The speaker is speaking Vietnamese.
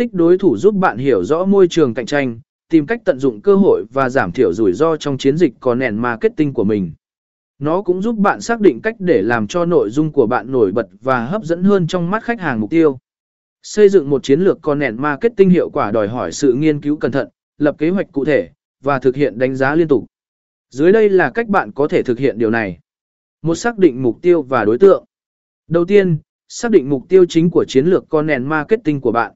tích đối thủ giúp bạn hiểu rõ môi trường cạnh tranh, tìm cách tận dụng cơ hội và giảm thiểu rủi ro trong chiến dịch có nền marketing của mình. Nó cũng giúp bạn xác định cách để làm cho nội dung của bạn nổi bật và hấp dẫn hơn trong mắt khách hàng mục tiêu. Xây dựng một chiến lược content marketing hiệu quả đòi hỏi sự nghiên cứu cẩn thận, lập kế hoạch cụ thể, và thực hiện đánh giá liên tục. Dưới đây là cách bạn có thể thực hiện điều này. Một xác định mục tiêu và đối tượng. Đầu tiên, xác định mục tiêu chính của chiến lược content marketing của bạn.